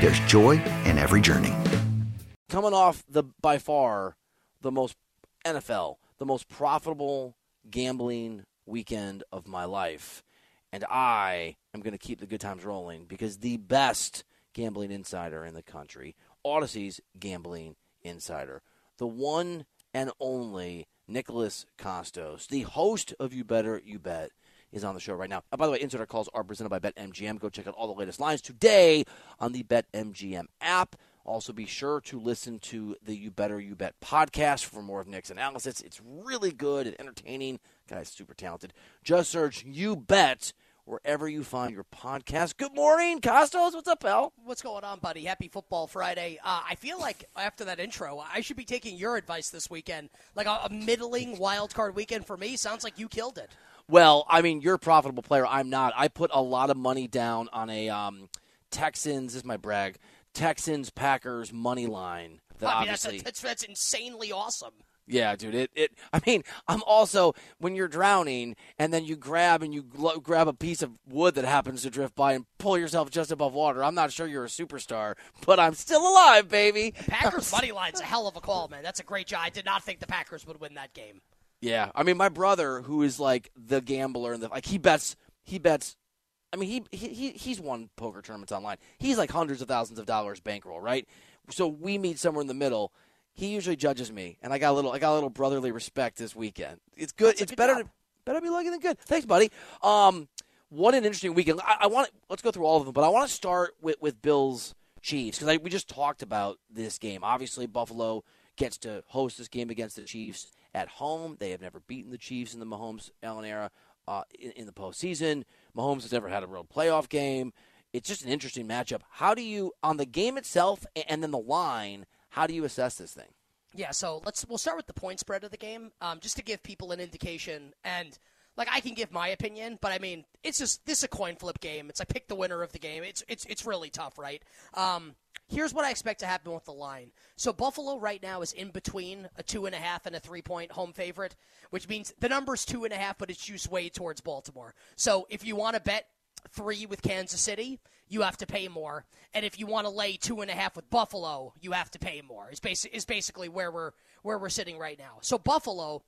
there's joy in every journey. Coming off the by far the most NFL, the most profitable gambling weekend of my life. And I am going to keep the good times rolling because the best gambling insider in the country, Audacy's gambling insider, the one and only Nicholas Kostos, the host of You Better You Bet, is on the show right now. Uh, by the way, insider calls are presented by BetMGM. Go check out all the latest lines today on the BetMGM app. Also, be sure to listen to the You Better You Bet podcast for more of Nick's analysis. It's really good and entertaining. Guy's super talented. Just search You Bet wherever you find your podcast. Good morning, Kostos. What's up, pal? What's going on, buddy? Happy Football Friday. Uh, I feel like after that intro, I should be taking your advice this weekend. Like a, a middling wild card weekend for me. Sounds like you killed it. Well, I mean, you're a profitable player. I'm not. I put a lot of money down on a um, Texans. This is my brag. Texans Packers money line. That I mean, that's, that's, that's insanely awesome. Yeah, dude. It, it. I mean, I'm also when you're drowning and then you grab and you gl- grab a piece of wood that happens to drift by and pull yourself just above water. I'm not sure you're a superstar, but I'm still alive, baby. Packers money line's a hell of a call, man. That's a great job. I did not think the Packers would win that game. Yeah, I mean, my brother, who is like the gambler and the like, he bets. He bets. I mean, he he he's won poker tournaments online. He's like hundreds of thousands of dollars bankroll, right? So we meet somewhere in the middle he usually judges me, and I got a little I got a little brotherly respect this weekend. It's good. That's it's good better job. to better be lucky than good. Thanks, buddy. Um, what an interesting weekend. I, I want let's go through all of them, but I want to start with with Bills Chiefs because we just talked about this game. Obviously, Buffalo gets to host this game against the Chiefs at home. They have never beaten the Chiefs in the Mahomes Allen era uh, in, in the postseason. Mahomes has never had a real playoff game. It's just an interesting matchup. How do you on the game itself and then the line? How do you assess this thing? Yeah, so let's we'll start with the point spread of the game, um, just to give people an indication. And like I can give my opinion, but I mean it's just this is a coin flip game. It's like pick the winner of the game. It's it's it's really tough, right? Um, here's what I expect to happen with the line. So Buffalo right now is in between a two and a half and a three point home favorite, which means the number's two and a half, but it's juiced way towards Baltimore. So if you want to bet three with Kansas City, you have to pay more. And if you want to lay two and a half with Buffalo, you have to pay more. Is basi- is basically where we're where we're sitting right now. So Buffalo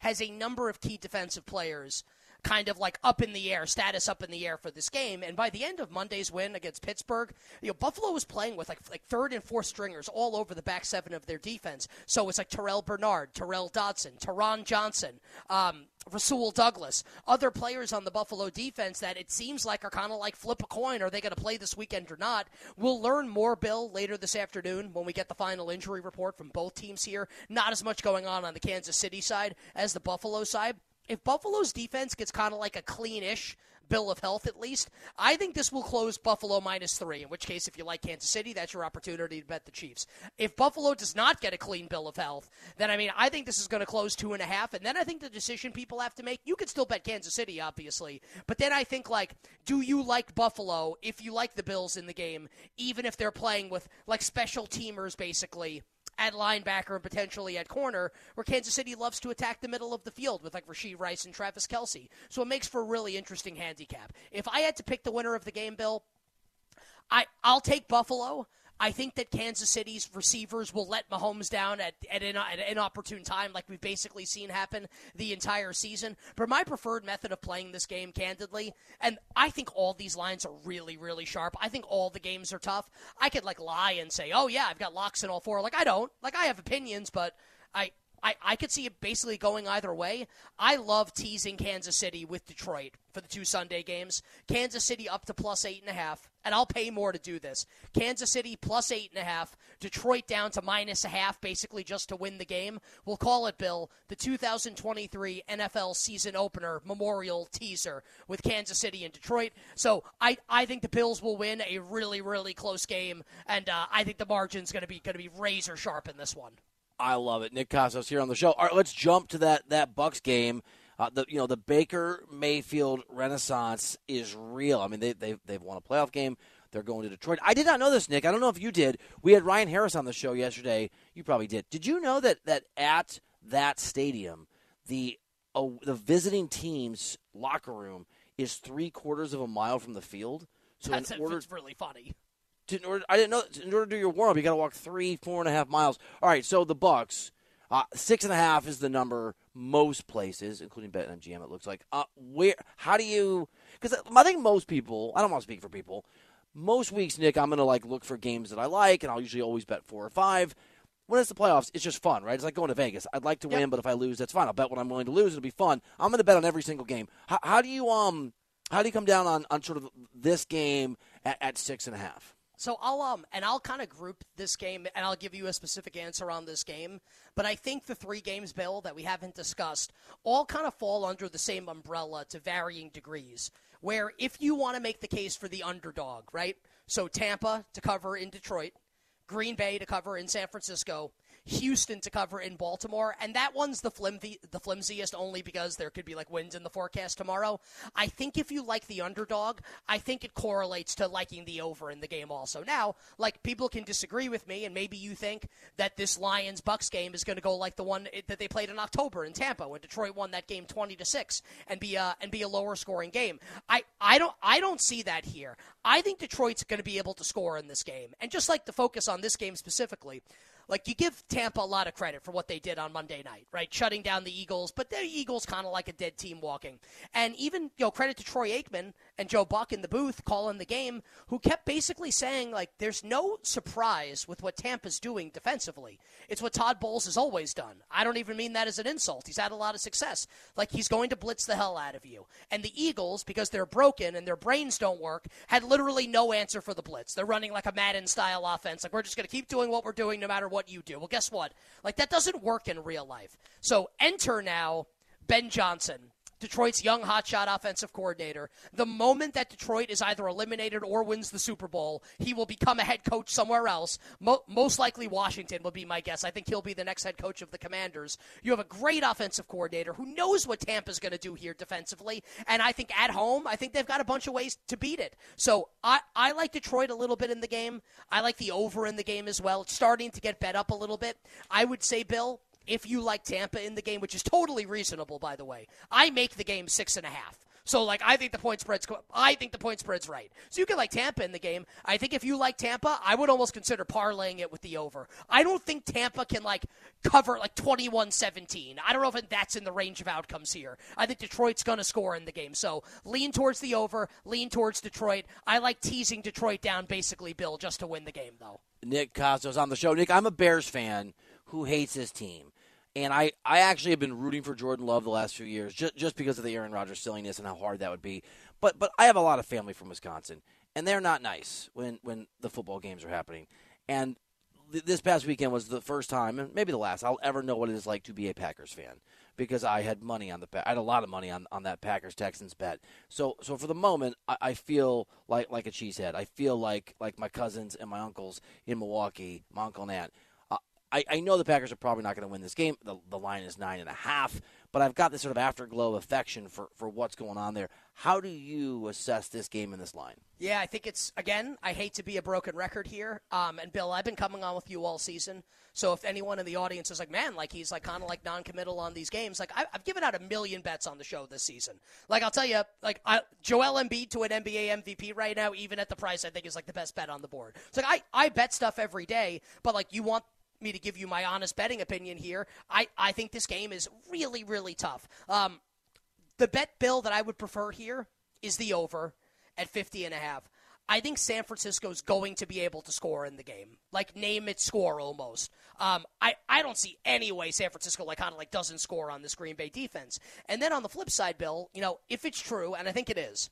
has a number of key defensive players kind of like up in the air, status up in the air for this game. And by the end of Monday's win against Pittsburgh, you know, Buffalo was playing with like like third and fourth stringers all over the back seven of their defense. So it's like Terrel Bernard, Tyrel Dodson, Taron Johnson, um, Rasul Douglas, other players on the Buffalo defense that it seems like are kind of like flip a coin. Are they going to play this weekend or not? We'll learn more, Bill, later this afternoon when we get the final injury report from both teams here. Not as much going on on the Kansas City side as the Buffalo side if Buffalo's defense gets kind of like a cleanish bill of health at least, I think this will close Buffalo minus three. In which case, if you like Kansas City, that's your opportunity to bet the Chiefs. If Buffalo does not get a clean bill of health, then I mean, I think this is going to close two and a half. And then I think the decision people have to make, you could still bet Kansas City, obviously, but then I think like, do you like Buffalo if you like the Bills in the game, even if they're playing with like special teamers basically? At linebacker and potentially at corner, where Kansas City loves to attack the middle of the field with like Rashee Rice and Travis Kelce. So it makes for a really interesting handicap. If I had to pick the winner of the game, Bill, I I'll take Buffalo. I think that Kansas City's receivers will let Mahomes down at, at, an, at inopportune time, like we've basically seen happen the entire season. But my preferred method of playing this game, candidly, and I think all these lines are really, really sharp. I think all the games are tough. I could like lie and say, "Oh yeah, I've got locks in all four. Like I don't. Like I have opinions, but I I, I could see it basically going either way. I love teasing Kansas City with Detroit for the two Sunday games. Kansas City up to plus eight and a half, and I'll pay more to do this. Kansas City plus eight and a half, Detroit down to minus a half, basically just to win the game. We'll call it, Bill, the 2023 NFL season opener memorial teaser with Kansas City and Detroit. So I, I think the Bills will win a really, really close game, and uh, I think the margin's going to be going to be razor sharp in this one. I love it. Nick Kostos here on the show. All right, let's jump to that that Bucks game. Uh, the you know the Baker Mayfield renaissance is real. I mean they they they've won a playoff game. They're going to Detroit. I did not know this, Nick. I don't know if you did. We had Ryan Harris on the show yesterday. You probably did. Did you know that that at that stadium, the uh, the visiting team's locker room is three quarters of a mile from the field? So That's in order, it's really funny in order, I didn't know. In order to do your warm up, you got to walk three, four and a half miles. All right, so the Bucks, uh, six and a half is the number most places, including BetMGM. It looks like. Uh, where? How do you? Because I think most people. I don't want to speak for people. Most weeks, Nick, I'm gonna like look for games that I like, and I'll usually always bet four or five. When it's the playoffs, it's just fun, right? It's like going to Vegas. I'd like to yep. win, but if I lose, that's fine. I'll bet what I'm willing to lose. It'll be fun. I'm gonna bet on every single game. How, how do you um? How do you come down on, on sort of this game at, at six and a half? So I'll um and I'll kind of group this game and I'll give you a specific answer on this game. But I think the three games, Bill, that we haven't discussed, all kind of fall under the same umbrella to varying degrees. Where if you want to make the case for the underdog, right? So Tampa to cover in Detroit, Green Bay to cover in San Francisco, Houston to cover in Baltimore, and that one's the flimsy, the flimsiest only because there could be like winds in the forecast tomorrow. I think if you like the underdog, I think it correlates to liking the over in the game also. Now, like people can disagree with me, and maybe you think that this Lions Bucks game is going to go like the one that they played in October in Tampa when Detroit won that game twenty to six and be a and be a lower scoring game. I I don't I don't see that here. I think Detroit's going to be able to score in this game, and just like to focus on this game specifically. Like you give Tampa a lot of credit for what they did on Monday night, right? Shutting down the Eagles, but the Eagles kind of like a dead team walking. And even you know credit to Troy Aikman and Joe Buck in the booth calling the game, who kept basically saying like there's no surprise with what Tampa's doing defensively. It's what Todd Bowles has always done. I don't even mean that as an insult. He's had a lot of success. Like he's going to blitz the hell out of you. And the Eagles, because they're broken and their brains don't work, had literally no answer for the blitz. They're running like a Madden style offense. Like we're just going to keep doing what we're doing no matter what what you do. Well, guess what? Like that doesn't work in real life. So enter now Ben Johnson Detroit's young hotshot offensive coordinator. The moment that Detroit is either eliminated or wins the Super Bowl, he will become a head coach somewhere else. Mo- most likely Washington will be my guess. I think he'll be the next head coach of the Commanders. You have a great offensive coordinator who knows what Tampa's going to do here defensively, and I think at home, I think they've got a bunch of ways to beat it. So I, I like Detroit a little bit in the game. I like the over in the game as well. It's starting to get bet up a little bit. I would say, Bill, if you like Tampa in the game, which is totally reasonable, by the way. I make the game six and a half. So like I think the point spread's I think the point spread's right. So you can like Tampa in the game. I think if you like Tampa, I would almost consider parlaying it with the over. I don't think Tampa can like cover like 21-17. I don't know if that's in the range of outcomes here. I think Detroit's going to score in the game. So lean towards the over, lean towards Detroit. I like teasing Detroit down basically Bill just to win the game though. Nick Kostos on the show. Nick, I'm a Bears fan who hates his team. And I, I actually have been rooting for Jordan Love the last few years just, just because of the Aaron Rodgers silliness and how hard that would be. But but I have a lot of family from Wisconsin, and they're not nice when, when the football games are happening. And th- this past weekend was the first time, and maybe the last, I'll ever know what it is like to be a Packers fan because I had money on the I had a lot of money on, on that Packers Texans bet. So so for the moment, I, I feel like like a cheesehead. I feel like like my cousins and my uncles in Milwaukee, my uncle and aunt I, I know the Packers are probably not going to win this game. The, the line is nine and a half, but I've got this sort of afterglow affection for, for what's going on there. How do you assess this game and this line? Yeah, I think it's again. I hate to be a broken record here, um, and Bill, I've been coming on with you all season. So if anyone in the audience is like, man, like he's like kind of like non-committal on these games, like I, have given out a million bets on the show this season. Like I'll tell you, like I, Joel Embiid to an NBA MVP right now, even at the price, I think is like the best bet on the board. It's like I I bet stuff every day, but like you want me to give you my honest betting opinion here. I, I think this game is really, really tough. Um, the bet bill that I would prefer here is the over at 50 and a half. I think San Francisco's going to be able to score in the game. Like name it score almost. Um, I, I don't see any way San Francisco like kind of like doesn't score on this Green Bay defense. And then on the flip side, Bill, you know, if it's true, and I think it is,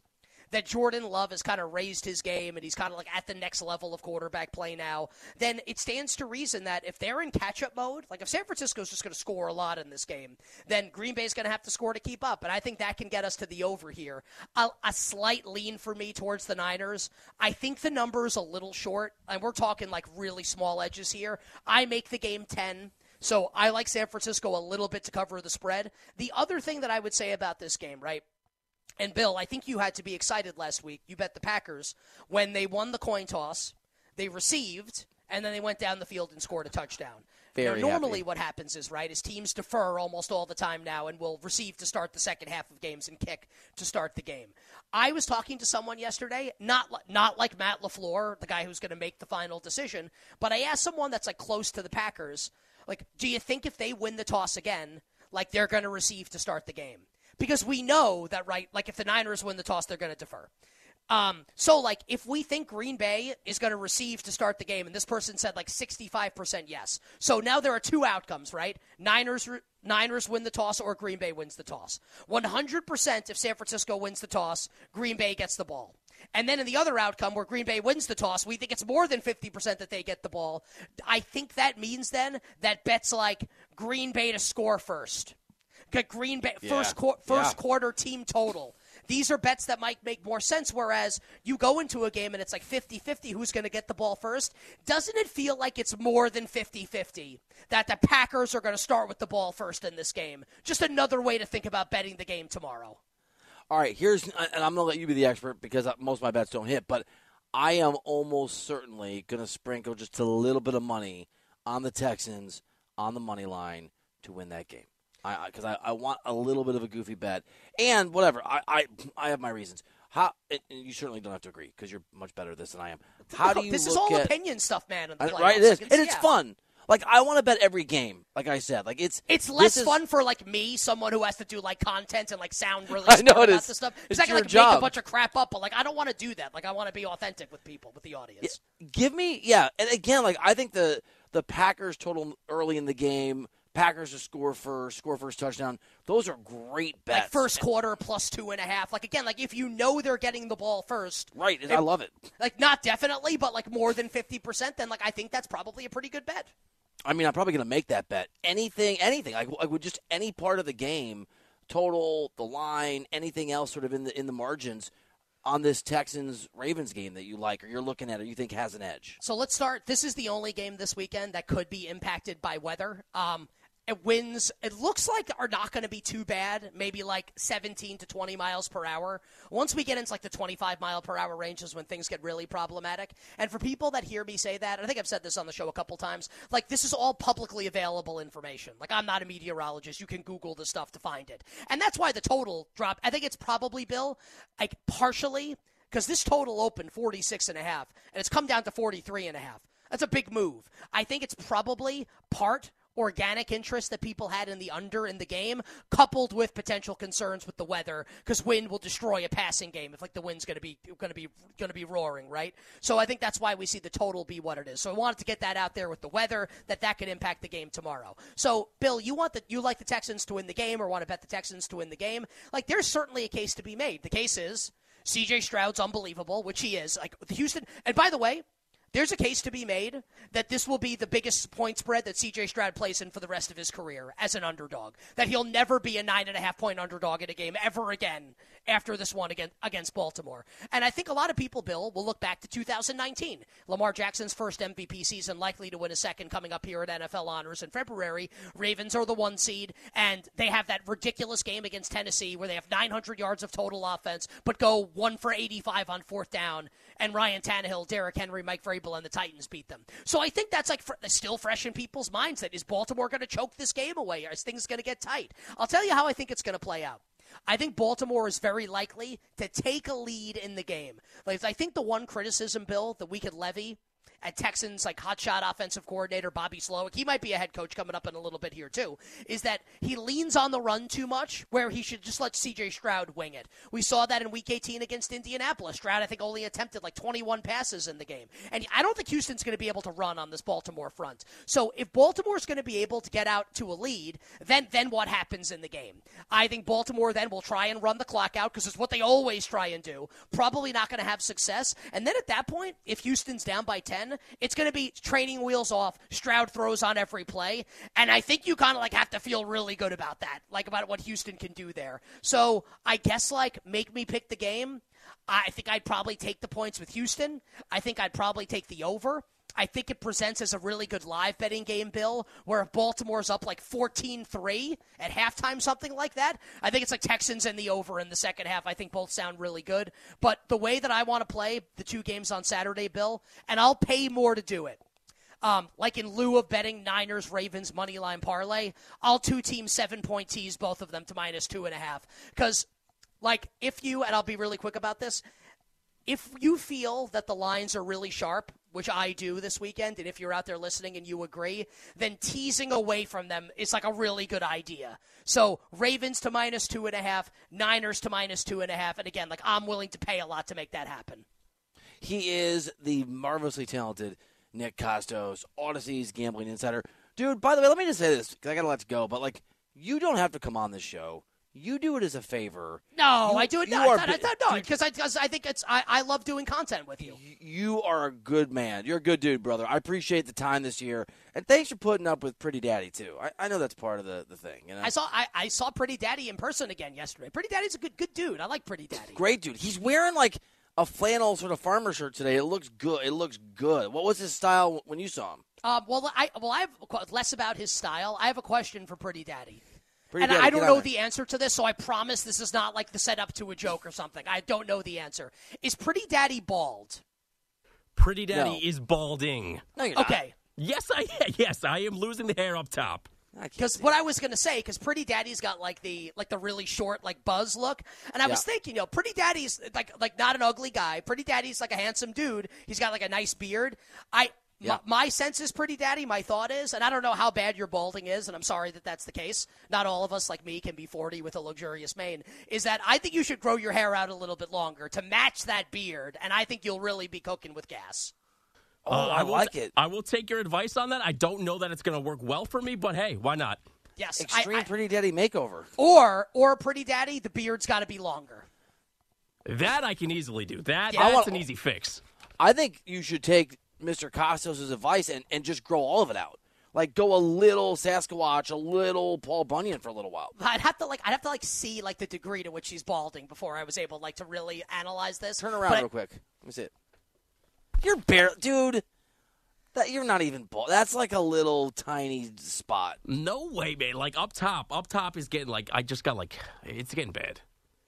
that Jordan Love has kind of raised his game and he's kind of like at the next level of quarterback play now, then it stands to reason that if they're in catch up mode, like if San Francisco's just going to score a lot in this game, then Green Bay's going to have to score to keep up. And I think that can get us to the over here. A, a slight lean for me towards the Niners. I think the number is a little short, and we're talking like really small edges here. I make the game 10. So I like San Francisco a little bit to cover the spread. The other thing that I would say about this game, right? And Bill, I think you had to be excited last week. You bet the Packers when they won the coin toss, they received, and then they went down the field and scored a touchdown. Very now, normally, happy. what happens is right is teams defer almost all the time now and will receive to start the second half of games and kick to start the game. I was talking to someone yesterday, not not like Matt Lafleur, the guy who's going to make the final decision, but I asked someone that's like close to the Packers, like, do you think if they win the toss again, like they're going to receive to start the game? Because we know that right like if the niners win the toss they're going to defer. Um, so like if we think green bay is going to receive to start the game and this person said like 65% yes. So now there are two outcomes right? Niners niners win the toss or green bay wins the toss. 100% if san francisco wins the toss green bay gets the ball. And then in the other outcome where Green Bay wins the toss, we think it's more than 50% that they get the ball. I think that means then that bets like Green Bay to score first Green Bay Yeah. first qu- first Yeah. quarter team total. These are bets that might make more sense. Whereas you go into a game and it's like 50 50 who's going to get the ball first. Doesn't it feel like it's more than 50 50 that the Packers are going to start with the ball first in this game? Just another way to think about betting the game tomorrow. All right, here's, and I'm going to let you be the expert because uh, most of my bets don't hit, but I am almost certainly going to sprinkle just a little bit of money on the Texans on the money line to win that game. Because I, I, I want a little bit of a goofy bet, and whatever. I, I, I have my reasons. How and you certainly don't have to agree because you're much better at this than I am. How do you this is all at, opinion stuff, man. I- right? It is, and it's yeah. fun. Like I want to bet every game. Like I said, like it's It's less is- fun for like me, someone who has to do like content and like sound really I know it about is. this stuff. It's I can your like make a bunch of crap up, but like I don't want to do that. Like I want to be authentic with people, with the audience. give me yeah and again like i think the the packers total early in the game packers to score first score first touchdown those are great bets Like first quarter plus two and a half. Like again, like if you know they're getting the ball first, right i love it like not definitely, but like more than fifty percent, then like I think that's probably a pretty good bet. i mean i'm probably going to make that bet anything anything like, like with just any part of the game total the line anything else sort of in the in the margins on this texans ravens game that you like or you're looking at or you think has an edge So let's start. This is the only game this weekend that could be impacted by weather. Um, winds. It looks like are not going to be too bad. Maybe like 17 to 20 miles per hour. Once we get into like the 25 mile per hour ranges, when things get really problematic. And for people that hear me say that, I think I've said this on the show a couple times. Like this is all publicly available information. Like I'm not a meteorologist. You can Google the stuff to find it. And that's why the total drop. I think it's probably Bill, like partially because this total opened 46 and a half and it's come down to 43 and a half. That's a big move. I think it's probably part organic interest that people had in the under in the game coupled with potential concerns with the weather because wind will destroy a passing game if like the wind's going to be going to be going to be roaring, right? So I think that's why we see the total be what it is. So I wanted to get that out there with the weather that that could impact the game tomorrow. So Bill, you want the you like the Texans to win the game or want to bet the Texans to win the game? Like there's certainly a case to be made. The case is CJ Stroud's unbelievable, which he is. Like the Houston, and by the way, there's a case to be made that this will be the biggest point spread that CJ Stroud plays in for the rest of his career as an underdog. That he'll never be a nine and a half point underdog in a game ever again after this one against, Baltimore. And I think a lot of people, Bill, will look back to 2019. Lamar Jackson's first MVP season, likely to win a second coming up here at NFL Honors in February. Ravens are the one seed, and they have that ridiculous game against Tennessee where they have 900 yards of total offense, but go one for 85 on fourth down. And Ryan Tannehill, Derrick Henry, Mike Vrabel, and the Titans beat them. So I think that's like fr- still fresh in people's minds. That is Baltimore going to choke this game away? Or Is things going to get tight? I'll tell you how I think it's going to play out. I think Baltimore is very likely to take a lead in the game. Like I think the one criticism, Bill, that we could levy at Texans like hotshot offensive coordinator Bobby Slowik, he might be a head coach coming up in a little bit here too, is that he leans on the run too much where he should just let CJ Stroud wing it. We saw that in week 18 against Indianapolis. Stroud I think only attempted like 21 passes in the game. And I don't think Houston's going to be able to run on this Baltimore front. So if Baltimore's going to be able to get out to a lead, then then what happens in the game? I think Baltimore then will try and run the clock out because it's what they always try and do. Probably not going to have success. And then at that point, if Houston's down by 10, it's going to be training wheels off. Stroud throws on every play, and I think you kind of like have to feel really good about that, like about what Houston can do there. So I guess like make me pick the game. I think I'd probably take the points with Houston. I think I'd probably take the over. I think it presents as a really good live betting game, Bill, where if Baltimore's up like 14 3 at halftime, something like that, I think it's like Texans and the over in the second half. I think both sound really good. But the way that I want to play the two games on Saturday, Bill, and I'll pay more to do it. Um, like in lieu of betting Niners Ravens money line parlay, I'll two team seven point tease both of them to minus two and a half. Because, like, if you, and I'll be really quick about this, if you feel that the lines are really sharp, which I do this weekend, and if you're out there listening and you agree, then teasing away from them is like a really good idea. So Ravens to minus two and a half, Niners to minus two and a half, and again, like I'm willing to pay a lot to make that happen. He is the marvelously talented Nick Kostos, Audacy's gambling insider. Dude, by the way, let me just say this because I got to let go, but like, you don't have to come on this show. You do it as a favor. No, You- I do it. No, I are thought, I thought, no, because I, I think it's. I, I love doing content with you. you are a good man. You're a good dude, brother. I appreciate the time this year, and thanks for putting up with Pretty Daddy too. I, I know that's part of the, the thing. You know? I saw I, I saw Pretty Daddy in person again yesterday. Pretty Daddy's a good good dude. I like Pretty Daddy. Great dude. He's wearing like a flannel sort of farmer shirt today. It looks good. It looks good. What was his style when you saw him? Um, well, I well I have less about his style. I have a question for Pretty Daddy. Pretty and Daddy, I don't know there. the answer to this, so I promise this is not like the setup to a joke or something. I don't know the answer. Is Pretty Daddy bald? Pretty Daddy No. is balding. No, you're not. Okay. Yes, I yes I am losing the hair up top. Because what I was gonna say, because Pretty Daddy's got like the like the really short like buzz look, and I was thinking, you know, Pretty Daddy's like like not an ugly guy. Pretty Daddy's like a handsome dude. He's got like a nice beard. I Yeah. my, my sense is Pretty Daddy. My thought is, and I don't know how bad your balding is, and I'm sorry that that's the case. Not all of us like me can be 40 with a luxurious mane. Is that I think you should grow your hair out a little bit longer to match that beard, and I think you'll really be cooking with gas. Oh, Uh, I will like t- it. I will take your advice on that. I don't know that it's going to work well for me, but hey, why not? Yes, Extreme I- Pretty Daddy makeover. or or Pretty Daddy, the beard's got to be longer. That I can easily do. That Yeah. That's want- an easy fix. I think you should take Mr. Kostos' advice and, and just grow all of it out. Like go a little Sasquatch, a little Paul Bunyan for a little while. I'd have to like I'd have to like see like the degree to which he's balding before I was able like to really analyze this. Turn around But- real quick. Let me see it. You're bare, dude. That you're not even bald. That's like a little tiny spot. No way, man. Like up top, up top is getting like I just got like it's getting bad.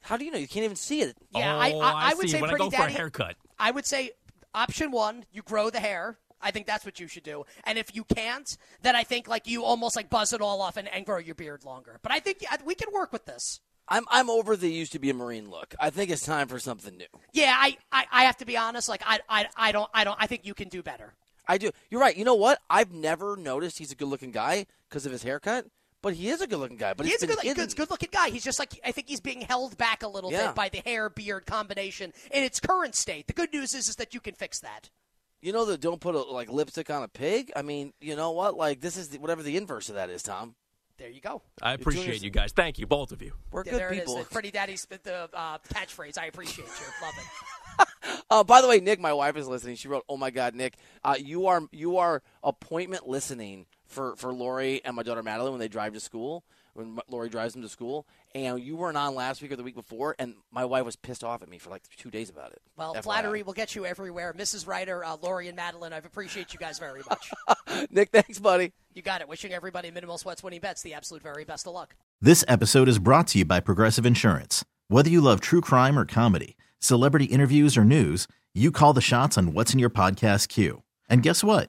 How do you know? You can't even see it. Yeah, oh, I, I, I would see. say when pretty I go daddy. for a haircut. I would say option one, you grow the hair. I think that's what you should do. And if you can't, then I think like you almost like buzz it all off and, and grow your beard longer. But I think we can work with this. I'm I'm over the used to be a Marine look. I think it's time for something new. Yeah, I, I, I have to be honest. Like I, I, I don't I don't I think you can do better. I do. You're right. You know what? I've never noticed he's a good looking guy because of his haircut, but he is a good looking guy. But He it's is a good, good, good-looking guy. He's just like I think he's being held back a little Yeah. bit by the hair beard combination in its current state. The good news is is that you can fix that. You know that don't put a, like lipstick on a pig. I mean, you know what? Like this is the, whatever the inverse of that is, Tom. There you go. I appreciate you guys. Thank you, both of you. We're Yeah, good there people. it is. The Pretty Daddy's the uh, catchphrase. I appreciate you. Love it. Uh, by the way, Nick, my wife is listening. She wrote, "Oh my God, Nick, uh, you are you are appointment listening for for Lori and my daughter Madeline when they drive to school. When M- Lori drives them to school, and you weren't on last week or the week before, and my wife was pissed off at me for like two days about it. Well, FYI. flattery will get you everywhere. Mrs. Reiter, uh, Lori, and Madeline, I appreciate you guys very much. Nick, thanks, buddy. you got it. Wishing everybody minimal sweats winning bets the absolute very best of luck. This episode is brought to you by Progressive Insurance. Whether you love true crime or comedy, celebrity interviews or news, you call the shots on what's in your podcast queue. And guess what?